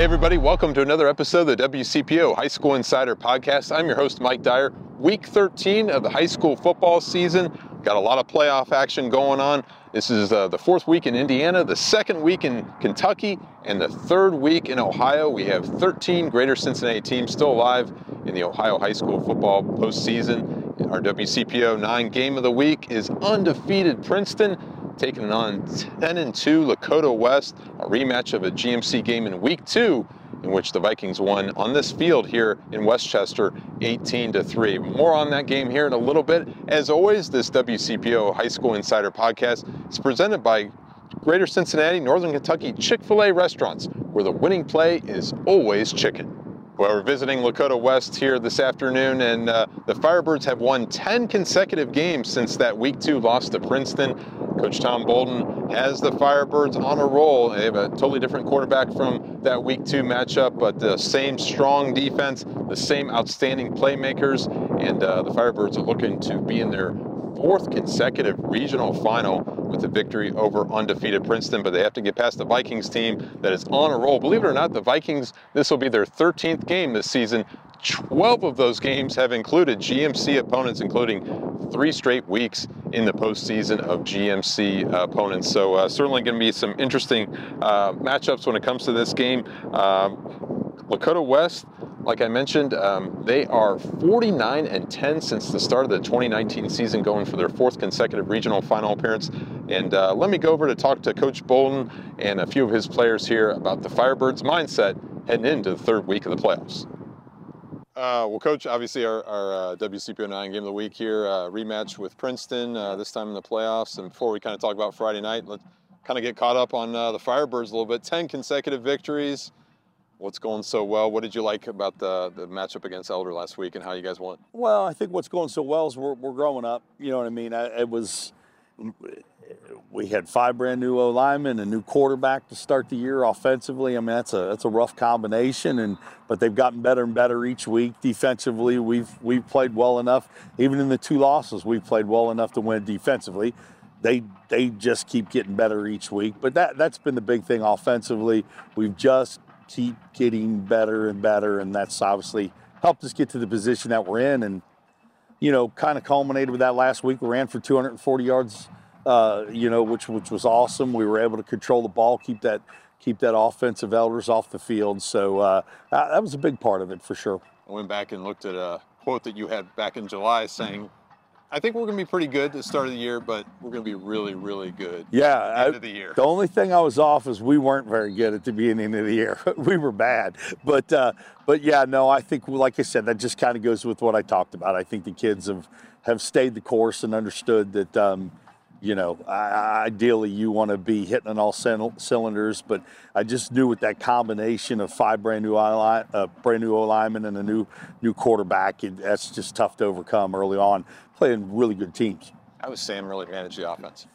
Hey, everybody, welcome to another episode of the WCPO High School Insider Podcast. I'm your host, Mike Dyer. Week 13 of the high school football season. Got a lot of playoff action going on. This is uh, the fourth week in Indiana, the second week in Kentucky, and the third week in Ohio. We have 13 Greater Cincinnati teams still alive in the Ohio high school football postseason. Our WCPO 9 game of the week is undefeated Princeton taking on 10 and 2 Lakota West, a rematch of a GMC game in week two in which the Vikings won on this field here in West Chester 18 to 3. More on that game here in a little bit. As always, this WCPO High School Insider podcast is presented by Greater Cincinnati, Northern Kentucky Chick-fil-A restaurants, where the winning play is always chicken. Well, we're visiting Lakota West here this afternoon, and uh, the Firebirds have won 10 consecutive games since that week two loss to Princeton. Coach Tom Bolden has the Firebirds on a roll. They have a totally different quarterback from that week two matchup, but the same strong defense, the same outstanding playmakers, and uh, the Firebirds are looking to be in their fourth consecutive regional final with a victory over undefeated Princeton, but they have to get past the Vikings team that is on a roll. Believe it or not, the Vikings, this will be their 13th game this season. 12 of those games have included GMC opponents, including three straight weeks in the postseason of GMC uh, opponents. So uh, certainly going to be some interesting uh, matchups when it comes to this game. Um, Lakota West, like I mentioned, um, they are 49 and 10 since the start of the 2019 season, going for their fourth consecutive regional final appearance. And uh, let me go over to talk to Coach Bolden and a few of his players here about the Firebirds' mindset heading into the third week of the playoffs. Uh, well, Coach, obviously our, our uh, WCPO 9 game of the week here, uh, rematch with Princeton, uh, this time in the playoffs. And before we kind of talk about Friday night, let's kind of get caught up on uh, the Firebirds a little bit. 10 consecutive victories what's going so well. What did you like about the, the matchup against Elder last week and how you guys won? Well, I think what's going so well is we're, we're growing up. You know what I mean? I, it was, we had five brand new O linemen, a new quarterback to start the year offensively. I mean, that's a that's a rough combination, and but they've gotten better and better each week. Defensively, we've we've played well enough. Even in the two losses, we've played well enough to win defensively. They they just keep getting better each week. But that that's been the big thing offensively. We've just keep getting better and better, and that's obviously helped us get to the position that we're in. And you know, kind of culminated with that last week. We ran for 240 yards, uh, you know, which which was awesome. We were able to control the ball, keep that keep that offensive elders off the field. So uh, that was a big part of it for sure. I went back and looked at a quote that you had back in July saying I think we're going to be pretty good at the start of the year, but we're going to be really, really good. Yeah, end I, of the year. The only thing I was off is we weren't very good at the beginning of the year. we were bad, but uh, but yeah, no, I think like I said, that just kind of goes with what I talked about. I think the kids have have stayed the course and understood that. Um, you know, ideally you want to be hitting on all cylinders, but I just knew with that combination of five brand new line, uh, brand new linemen and a new new quarterback, it, that's just tough to overcome early on. Playing really good teams. How was Sam really manage the offense?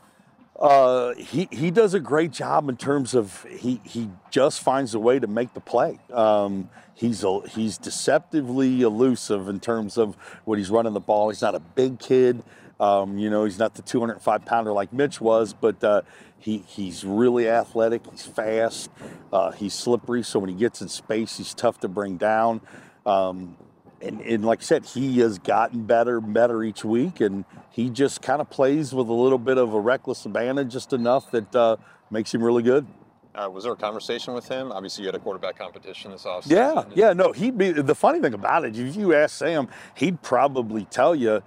Uh, he he does a great job in terms of he he just finds a way to make the play. Um, he's a, he's deceptively elusive in terms of what he's running the ball. He's not a big kid. Um, you know, he's not the 205 pounder like Mitch was, but uh, he, he's really athletic. He's fast. Uh, he's slippery. So when he gets in space, he's tough to bring down. Um, and, and, like I said, he has gotten better better each week. And he just kind of plays with a little bit of a reckless abandon, just enough that uh, makes him really good. Uh, was there a conversation with him? Obviously, you had a quarterback competition this offseason. Yeah, yeah, no, he'd be the funny thing about it. If you ask Sam, he'd probably tell you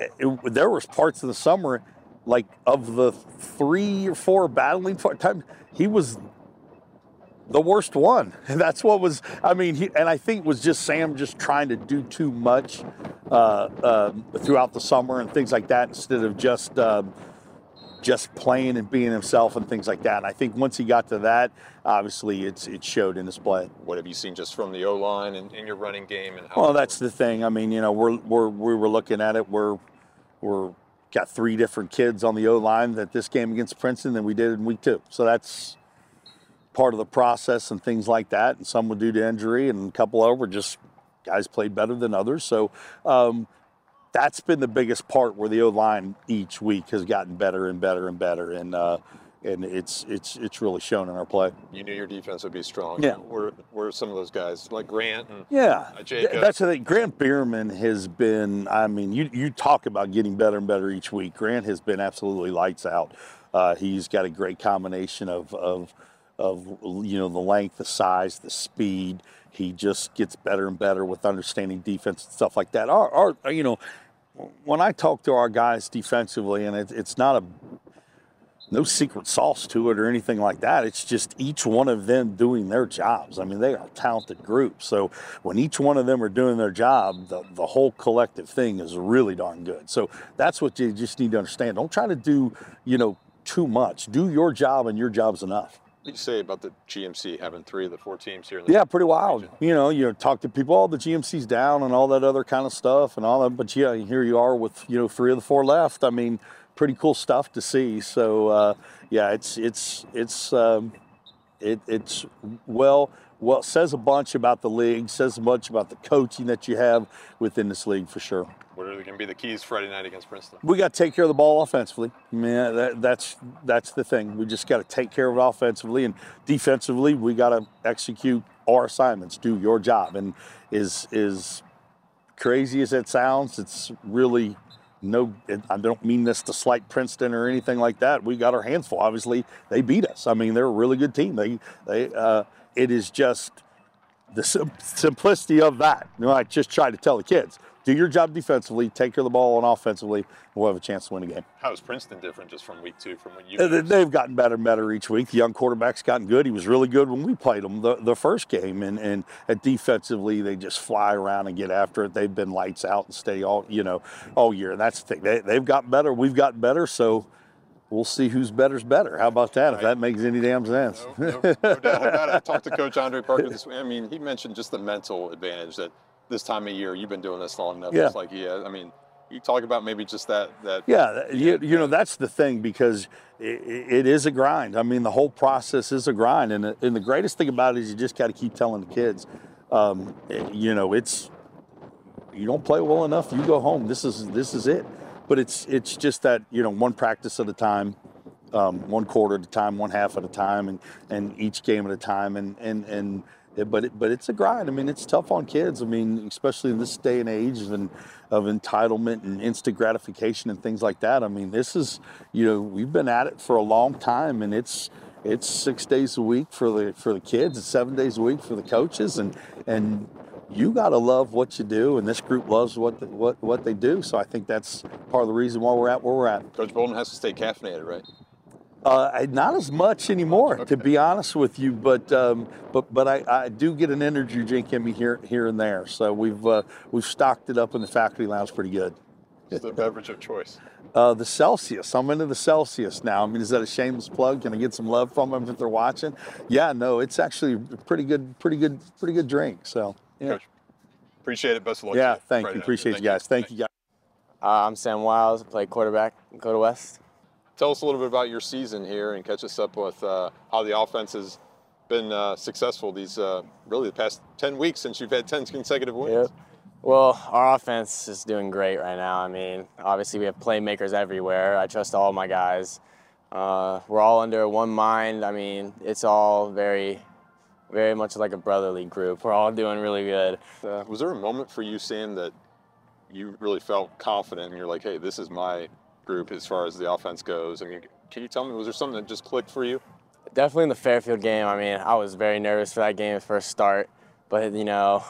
it, there was parts of the summer, like of the three or four battling time, he was the worst one. That's what was, I mean, he, and I think it was just Sam just trying to do too much uh, uh, throughout the summer and things like that instead of just uh, just playing and being himself and things like that. And I think once he got to that, obviously it's it showed in his play. What have you seen just from the O line and in your running game? And well, that's the thing. I mean, you know, we're we're we were looking at it. We're we're got three different kids on the O line that this game against Princeton than we did in week two. So that's part of the process and things like that. And some were due to injury, and a couple of were just guys played better than others. So um, that's been the biggest part where the O line each week has gotten better and better and better. And uh, and it's it's it's really shown in our play. You knew your defense would be strong. Yeah. We're, we're some of those guys like Grant and Yeah, Uh, Jacob. That's the thing. Grant Beerman has been. I mean, you you talk about getting better and better each week. Grant has been absolutely lights out. Uh, he's got a great combination of of of you know the length, the size, the speed. He just gets better and better with understanding defense and stuff like that. Our, our uh, you know, when I talk to our guys defensively, and it, it's not a no secret sauce to it or anything like that. It's just each one of them doing their jobs. I mean, they are a talented group. So when each one of them are doing their job, the, the whole collective thing is really darn good. So that's what you just need to understand. Don't try to do, you know, too much. Do your job and your job's enough. What do you say about the GMC having three of the four teams here? In the Yeah, pretty wild. You know, you talk to people, all the GMC's down and all that other kind of stuff and all that. But yeah, here you are with you know three of the four left. I mean, pretty cool stuff to see. So uh, yeah, it's it's it's um, it, it's well well says a bunch about the league, says a bunch about the coaching that you have within this league for sure. What are going to be the keys Friday night against Princeton? We got to take care of the ball offensively. I mean, that, that's that's the thing. We just got to take care of it offensively, and defensively, we got to execute our assignments, do your job. And is is crazy as it sounds, it's really no. I don't mean this to slight Princeton or anything like that. We got our hands full. Obviously, they beat us. I mean, they're a really good team. They they. Uh, it is just the sim- simplicity of that. You know, I just try to tell the kids do your job defensively, take care of the ball and offensively, and we'll have a chance to win a game. How is Princeton different just from week two from when you? They- They've gotten better and better each week. The young quarterback's gotten good. He was really good when we played him the, the first game, and and at defensively they just fly around and get after it. They've been lights out and steady all you know all year. And that's the thing. They, they've gotten better. We've gotten better. So. We'll see who's better's better. How about that? If that makes any damn sense. No, no, no doubt about it. I talked to Coach Andre Parker this week. I mean, he mentioned just the mental advantage that this time of year you've been doing this long enough. Yeah. It's like, yeah, I mean, you talk about maybe just that that Yeah, you, you know that's the thing because it, it is a grind. I mean, the whole process is a grind, and the, and the greatest thing about it is you just got to keep telling the kids, um, eh, you know, it's you don't play well enough, you go home. This is this is it. But it's it's just that you know one practice at a time, um, one quarter at a time, one half at a time, and and each game at a time, and and and. But it, but it's a grind. I mean, it's tough on kids. I mean, especially in this day and age of, entitlement and instant gratification and things like that. I mean, this is you know we've been at it for a long time, and it's it's six days a week for the for the kids. It's seven days a week for the coaches, and and you got to love what you do, and this group loves what the, what what they do. So I think that's part of the reason why we're at where we're at. Coach Bolden has to stay caffeinated, right? Uh, not as much anymore, to be honest with you, but um, but but I, I do get an energy drink in me here here and there. So we've uh, we've stocked it up in the factory lounge pretty good. It's the beverage of choice. Uh, the Celsius. I'm into the Celsius now. I mean, is that a shameless plug? Can I get some love from them if they're watching? Yeah, no, it's actually a pretty good, pretty good, pretty good drink. So yeah, Coach, appreciate it. Best of luck. yeah. to you Thank Friday you. night. Appreciate you guys. Thank you guys. Uh, I'm Sam Wiles. I play quarterback Lakota West. Tell us a little bit about your season here and catch us up with uh, how the offense has been uh, successful these uh, really the past 10 weeks since you've had 10 consecutive wins. Yep. Well, our offense is doing great right now. I mean, obviously we have playmakers everywhere. I trust all my guys. Uh, we're all under one mind. I mean, it's all very, very much like a brotherly group. We're all doing really good. So, Was there a moment for you, Sam, that you really felt confident and you're like, hey, this is my group as far as the offense goes? I mean, can you tell me, was there something that just clicked for you? definitely in the Fairfield game. I mean, I was very nervous for that game first start, but you know,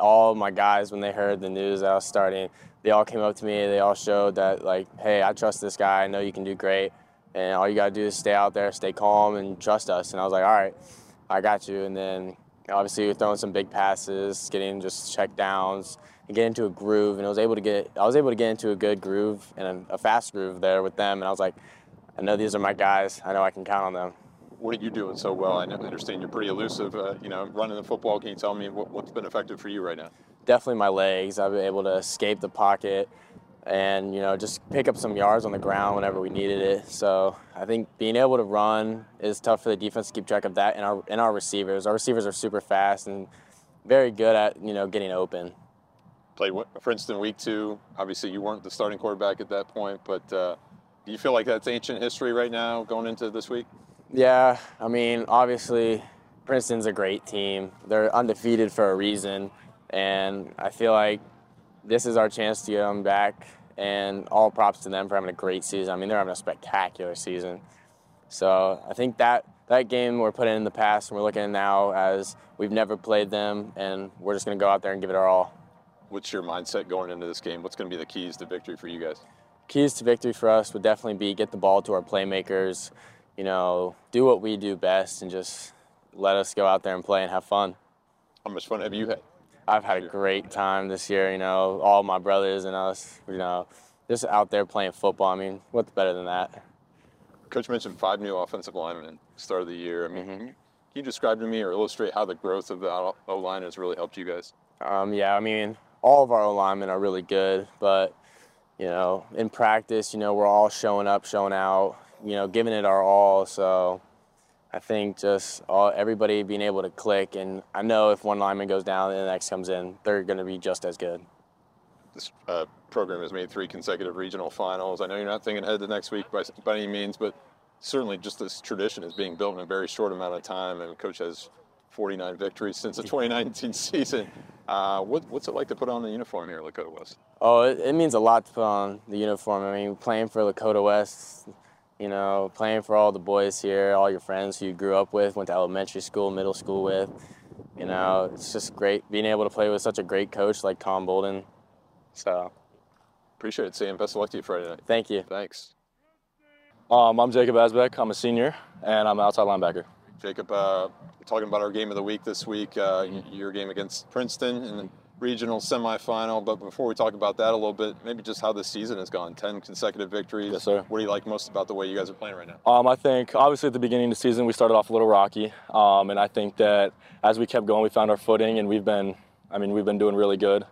all my guys when they heard the news that I was starting, they all came up to me. They all showed that like, hey, I trust this guy. I know you can do great, and all you gotta do is stay out there, stay calm, and trust us. And I was like, all right, I got you. And then obviously you're throwing some big passes, getting just check downs, and get into a groove. And I was able to get, I was able to get into a good groove and a, a fast groove there with them. And I was like, I know these are my guys. I know I can count on them. What are you doing so well? I understand you're pretty elusive, uh, you know, running the football. Can you tell me what, what's been effective for you right now? definitely my legs. I've been able to escape the pocket and you know just pick up some yards on the ground whenever we needed it. So I think being able to run is tough for the defense to keep track of that. And our and our receivers, our receivers are super fast and very good at you know getting open. Played Princeton week two. Obviously, you weren't the starting quarterback at that point, but uh, Do you feel like that's ancient history right now going into this week? Yeah, I mean, obviously, Princeton's a great team. They're undefeated for a reason, and I feel like this is our chance to get them back. And all props to them for having a great season. I mean, they're having a spectacular season. So I think that that game we're putting in the past, and we're looking now as we've never played them, and we're just going to go out there and give it our all. What's your mindset going into this game? What's going to be the keys to victory for you guys? Keys to victory for us would definitely be get the ball to our playmakers, you know, do what we do best, and just let us go out there and play and have fun. How much fun have you had? I've had a great time this year. You know, all my brothers and us. You know, just out there playing football. I mean, what's better than that? Coach mentioned five new offensive linemen at the start of the year. I mean, mm-hmm. can you describe to me or illustrate how the growth of the O line has really helped you guys? Um, yeah, I mean, all of our O linemen are really good, but you know, in practice, you know, we're all showing up, showing out, you know, giving it our all. So I think just all, everybody being able to click, and I know if one lineman goes down and the next comes in, they're going to be just as good. This uh, program has made three consecutive regional finals. I know you're not thinking ahead to next week by, by any means, but certainly just this tradition is being built in a very short amount of time, and coach has 49 victories since the 2019 season. Uh, what, what's it like to put on the uniform here at Lakota West? Oh, it, it, means a lot to put on the uniform. I mean, playing for Lakota West, you know, playing for all the boys here, all your friends who you grew up with, went to elementary school, middle school with. You know, it's just great being able to play with such a great coach like Tom Bolden. So, appreciate it, Sam. Best of luck to you Friday night. Thank you. Thanks. Um, I'm Jacob Asbeck. I'm a senior, and I'm an outside linebacker. Jacob, uh, talking about our game of the week this week, uh, your game against Princeton in the regional semifinal. But before we talk about that a little bit, maybe just how this season has gone. Ten consecutive victories. Yes, sir. What do you like most about the way you guys are playing right now? Um, I think obviously at the beginning of the season we started off a little rocky, um, and I think that as we kept going, we found our footing, and we've been, I mean, we've been doing really good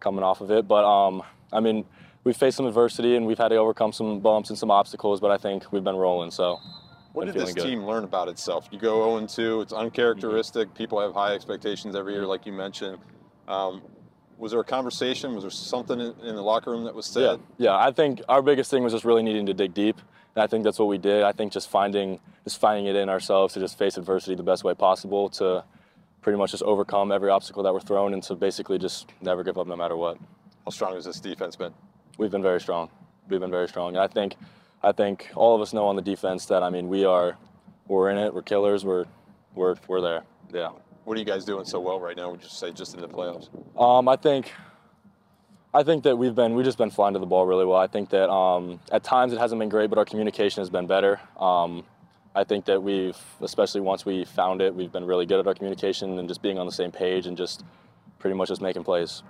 coming off of it. But um, I mean, we've faced some adversity and we've had to overcome some bumps and some obstacles, but I think we've been rolling. So. What did this good. team learn about itself? You go 0 2. It's uncharacteristic. Mm-hmm. People have high expectations every year, like you mentioned. Um, was there a conversation? Was there something in, in, the locker room that was said? Yeah, yeah. I think our biggest thing was just really needing to dig deep, and I think that's what we did. I think just finding just finding it in ourselves to just face adversity the best way possible to pretty much just overcome every obstacle that we're thrown, and to basically just never give up no matter what. How strong has this defense been? We've been very strong. We've been very strong, and I think I think all of us know on the defense that I mean we are we're in it. We're killers. We're we're we're there. Yeah. What are you guys doing so well right now? Would you say just in the playoffs? Um, I think I think that we've been we've just been flying to the ball really well. I think that um, at times it hasn't been great, but our communication has been better. Um, I think that we've, especially once we found it, we've been really good at our communication and just being on the same page and just pretty much just making plays.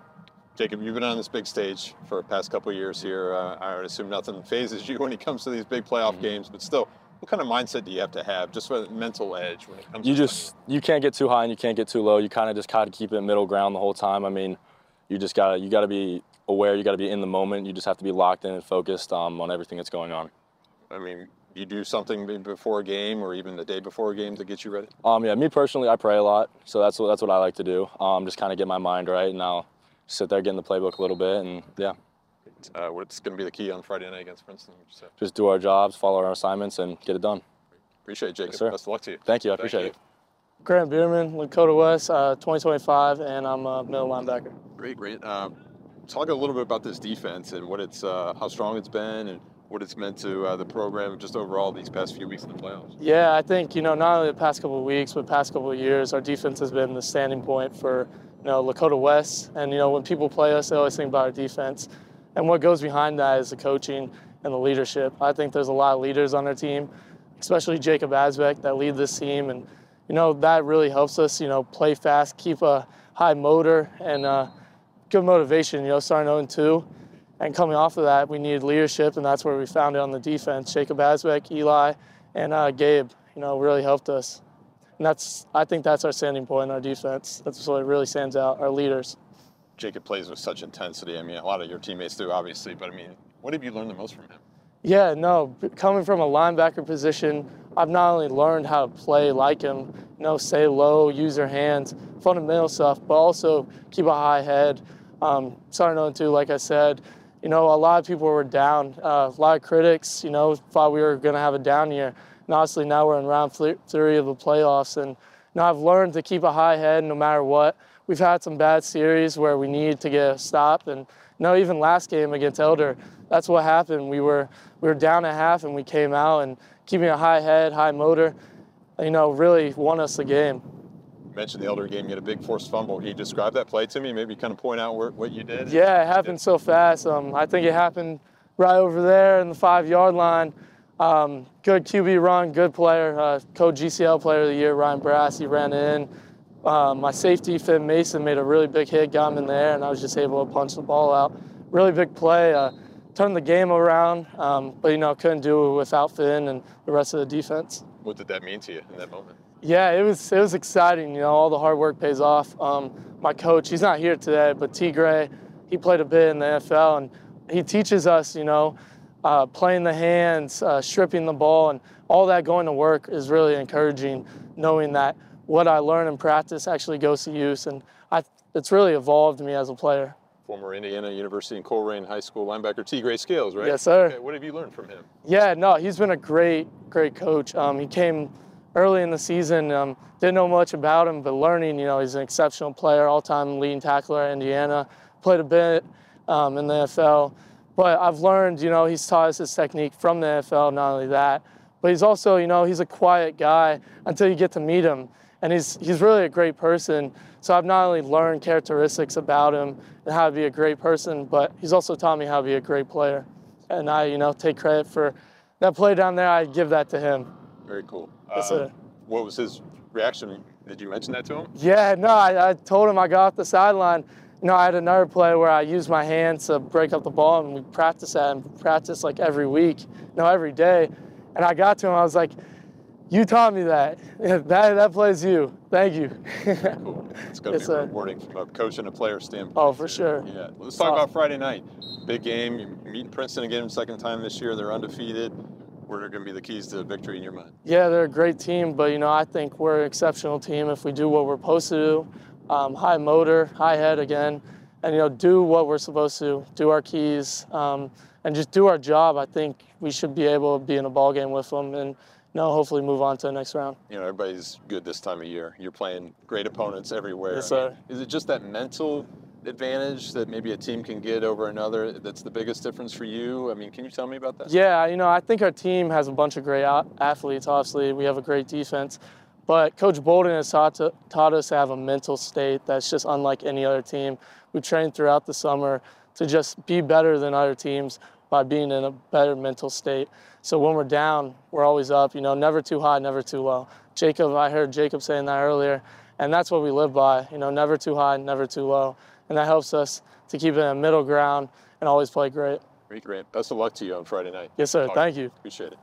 Jacob, you've been on this big stage for the past couple years here. Uh, I would assume nothing phases you when it comes to these big playoff mm-hmm. games, but still, what kind of mindset do you have to have, just for the mental edge when it comes? You just you can't get too high and you can't get too low. You kind of just kind of keep it middle ground the whole time. I mean, you just gotta you gotta be aware. You gotta be in the moment. You just have to be locked in and focused um, on everything that's going on. I mean, you do something before a game or even the day before a game to get you ready? Um, yeah, me personally, I pray a lot, so that's what that's what I like to do. Um, just kind of get my mind right, and I'll sit there, get in the playbook a little bit, and yeah. Uh, what's going to be the key on Friday night against Princeton? Just do our jobs, follow our assignments, and get it done. Appreciate it, Jacob. Yes, Best of luck to you. Thank you. I Thank appreciate you. it. Grant Beerman, Lakota West, uh, 2025, and I'm a middle linebacker. Great, great. Um, talk a little bit about this defense and what it's, uh, how strong it's been, and what it's meant to uh, the program just overall these past few weeks in the playoffs. Yeah, I think you know not only the past couple of weeks, but past couple of years, our defense has been the standing point for you know, Lakota West. And, you know, when people play us, they always think about our defense. And what goes behind that is the coaching and the leadership. I think there's a lot of leaders on our team, especially Jacob Asbeck, that lead this team. And, you know, that really helps us, you know, play fast, keep a high motor and uh, good motivation, you know, starting 0 2. And coming off of that, we needed leadership, and that's where we found it on the defense. Jacob Asbeck, Eli, and uh, Gabe, you know, really helped us. And that's, I think that's our standing point our defense. That's what really stands out, our leaders. Jacob plays with such intensity. I mean, a lot of your teammates do, obviously, but I mean, what have you learned the most from him? Yeah, no, coming from a linebacker position, I've not only learned how to play like him, you know, stay low, use your hands, fundamental stuff, but also keep a high head. Um, starting on two, like I said, you know, a lot of people were down. Uh, a lot of critics, you know, thought we were going to have a down year. And honestly, now we're in round three of the playoffs. And now I've learned to keep a high head no matter what. We've had some bad series where we need to get a stop. And know, even last game against Elder, that's what happened. We were, we were down a half and we came out and keeping a high head, high motor, you know, really won us the game You mentioned the Elder game. You had a big forced fumble. Can you describe that play to me? Maybe kind of point out where, what you did. Yeah, it happened so fast. Um, I think it happened right over there in the five-yard line. Um, good QB run, good player. Uh, co-GCL player of the year, Ryan Brass. He ran in. Uh, my safety, Finn Mason, made a really big hit, got him in there, and I was just able to punch the ball out. Really big play. Uh, turned the game around, um, but you know couldn't do it without Finn and the rest of the defense. What did that mean to you in that moment? Yeah, it was it was exciting. You know, all the hard work pays off. Um, my coach, he's not here today, but Tegray, he played a bit in the NFL, and he teaches us, you know, uh, playing the hands, uh, stripping the ball, and all that going to work is really encouraging. Knowing that what I learn in practice actually goes to use, and I, it's really evolved me as a player. Former Indiana University and Colerain High School linebacker Tegray Scales, right? Yes, sir. Okay, what have you learned from him? Yeah, no, he's been a great, great coach. Um, he came early in the season. Um, didn't know much about him, but learning, you know, he's an exceptional player, all-time leading tackler at Indiana. Played a bit um, in the NFL, but I've learned, you know, he's taught us his technique from the NFL. Not only that, but he's also, you know, he's a quiet guy until you get to meet him, and he's he's really a great person. So I've not only learned characteristics about him and how to be a great person, but he's also taught me how to be a great player. And I, you know, take credit for that play down there. I give that to him. Very cool. Yes, um, what was his reaction? Did you mention that to him? Yeah, no, I, I told him I got off the sideline. You know, I had another play where I used my hands to break up the ball, and we practice that and practice like every week, you know, every day. And I got to him, I was like, you taught me that. that that plays you. Thank you. cool. It's going to be rewarding from a coach and a player standpoint. Oh, for sure. Yeah. Let's talk about Friday night. Big game. You're meeting Princeton again, second time this year. They're undefeated what are going to be the keys to victory in your mind? Yeah, they're a great team, but you know I think we're an exceptional team if we do what we're supposed to do. Um, high motor, high head again, and you know do what we're supposed to do our keys um, and just do our job. I think we should be able to be in a ball game with them and you know hopefully move on to the next round. You know everybody's good this time of year. You're playing great opponents everywhere. Yes, sir. Is it just that mental advantage that maybe a team can get over another that's the biggest difference for you? I mean, can you tell me about that? Yeah, you know, I think our team has a bunch of great athletes. Obviously, we have a great defense. But Coach Bolden has taught, to, taught us to have a mental state that's just unlike any other team. We trained throughout the summer to just be better than other teams by being in a better mental state. So when we're down, we're always up, you know, never too high, never too low. Jacob, I heard Jacob saying that earlier, and that's what we live by, you know, never too high, never too low and that helps us to keep it in a middle ground and always play great. Great, great. Best of luck to you on Friday night. Yes, sir. Thank you. Appreciate it.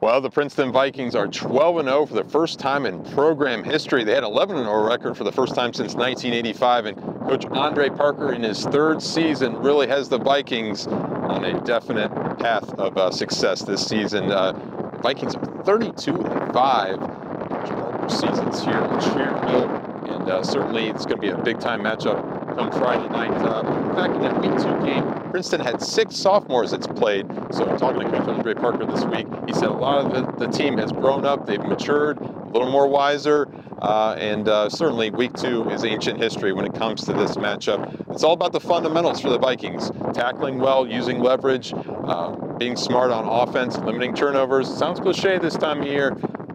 Well, the Princeton Vikings are 12 0 for the first time in program history. They had 11 0 record for the first time since 1985, and Coach Andre Parker, in his third season, really has the Vikings on a definite path of uh, success this season. Uh, Vikings are 32 5 seasons here in Sharonville, and uh, certainly it's going to be a big time matchup come Friday night. Uh, back in that week two game, Princeton had six sophomores that's played. So I'm talking to Coach Andre Parker this week, he said a lot of the, the team has grown up, they've matured, a little more wiser, uh, and uh, certainly week two is ancient history when it comes to this matchup. It's all about the fundamentals for the Vikings, tackling well, using leverage, uh, being smart on offense, limiting turnovers. Sounds cliche this time of year,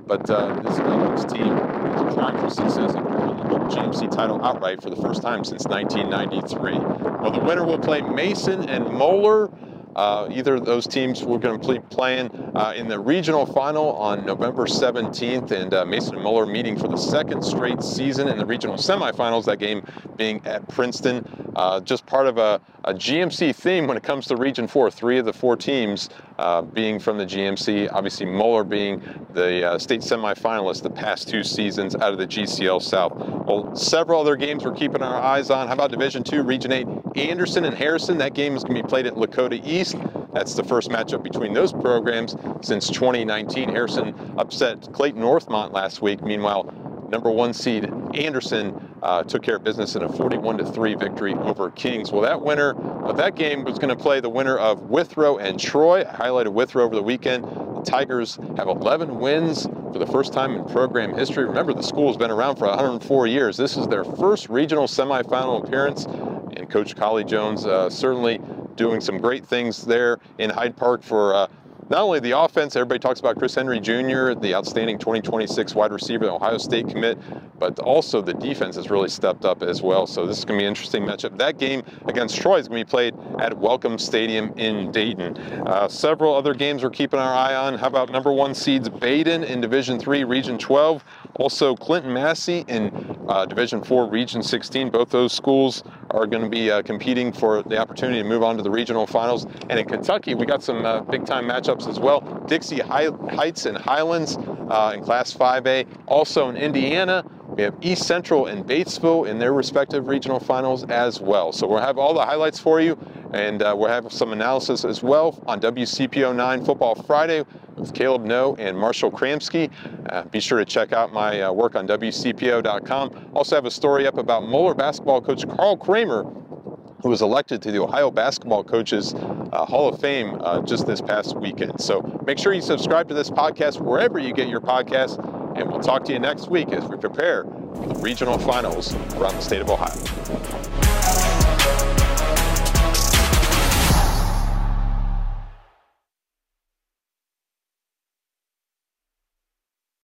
but uh, this Vikings team is trying for success GMC title outright for the first time since 1993. Well, the winner will play Mason and Moeller. Uh, either of those teams we're going to be playing uh, in the regional final on November 17th, and uh, Mason and Moeller meeting for the second straight season in the regional semifinals. That game being at Princeton. Just part of a, a, GMC theme when it comes to Region 4. Three of the four teams being from the GMC. Obviously, Moeller being the state semifinalist the past two seasons out of the GCL South. Well, several other games we're keeping our eyes on. How about Division 2, Region 8? Anderson and Harrison. That game is going to be played at Lakota East. That's the first matchup between those programs since 2019. Harrison upset Clayton Northmont last week. Meanwhile, number one seed Anderson uh, took care of business in a 41 3 victory over Kings. Well, that winner of that game was going to play the winner of Withrow and Troy. I highlighted Withrow over the weekend. The Tigers have 11 wins for the first time in program history. Remember, the school has been around for 104 years. This is their first regional semifinal appearance, and Coach Collie Jones uh, certainly doing some great things there in Hyde Park for uh, not only the offense, everybody talks about Chris Henry Jr., the outstanding 2026 wide receiver, the Ohio State commit, but also the defense has really stepped up as well. So this is going to be an interesting matchup. That game against Troy is going to be played at Welcome Stadium in Dayton. Uh, several other games we're keeping our eye on. How about number one seeds Badin in Division Three, Region 12? Also Clinton-Massie in uh, Division 4, Region 16. Both those schools are going to be uh, competing for the opportunity to move on to the regional finals. And in Kentucky, we got some uh, big time matchups as well. Dixie Heights and Highlands uh, in Class 5A. Also in Indiana, we have East Central and Batesville in their respective regional finals as well. So we'll have all the highlights for you, and uh, we'll have some analysis as well on WCPO 9 Football Friday with Caleb Noe and Marshall Kramsky. Uh, be sure to check out my uh, work on WCPO.com. Also have a story up about Moeller basketball coach Carl Kremer, who was elected to the Ohio Basketball Coaches uh, Hall of Fame uh, just this past weekend. So make sure you subscribe to this podcast wherever you get your podcasts, and we'll talk to you next week as we prepare for the regional finals around the state of Ohio.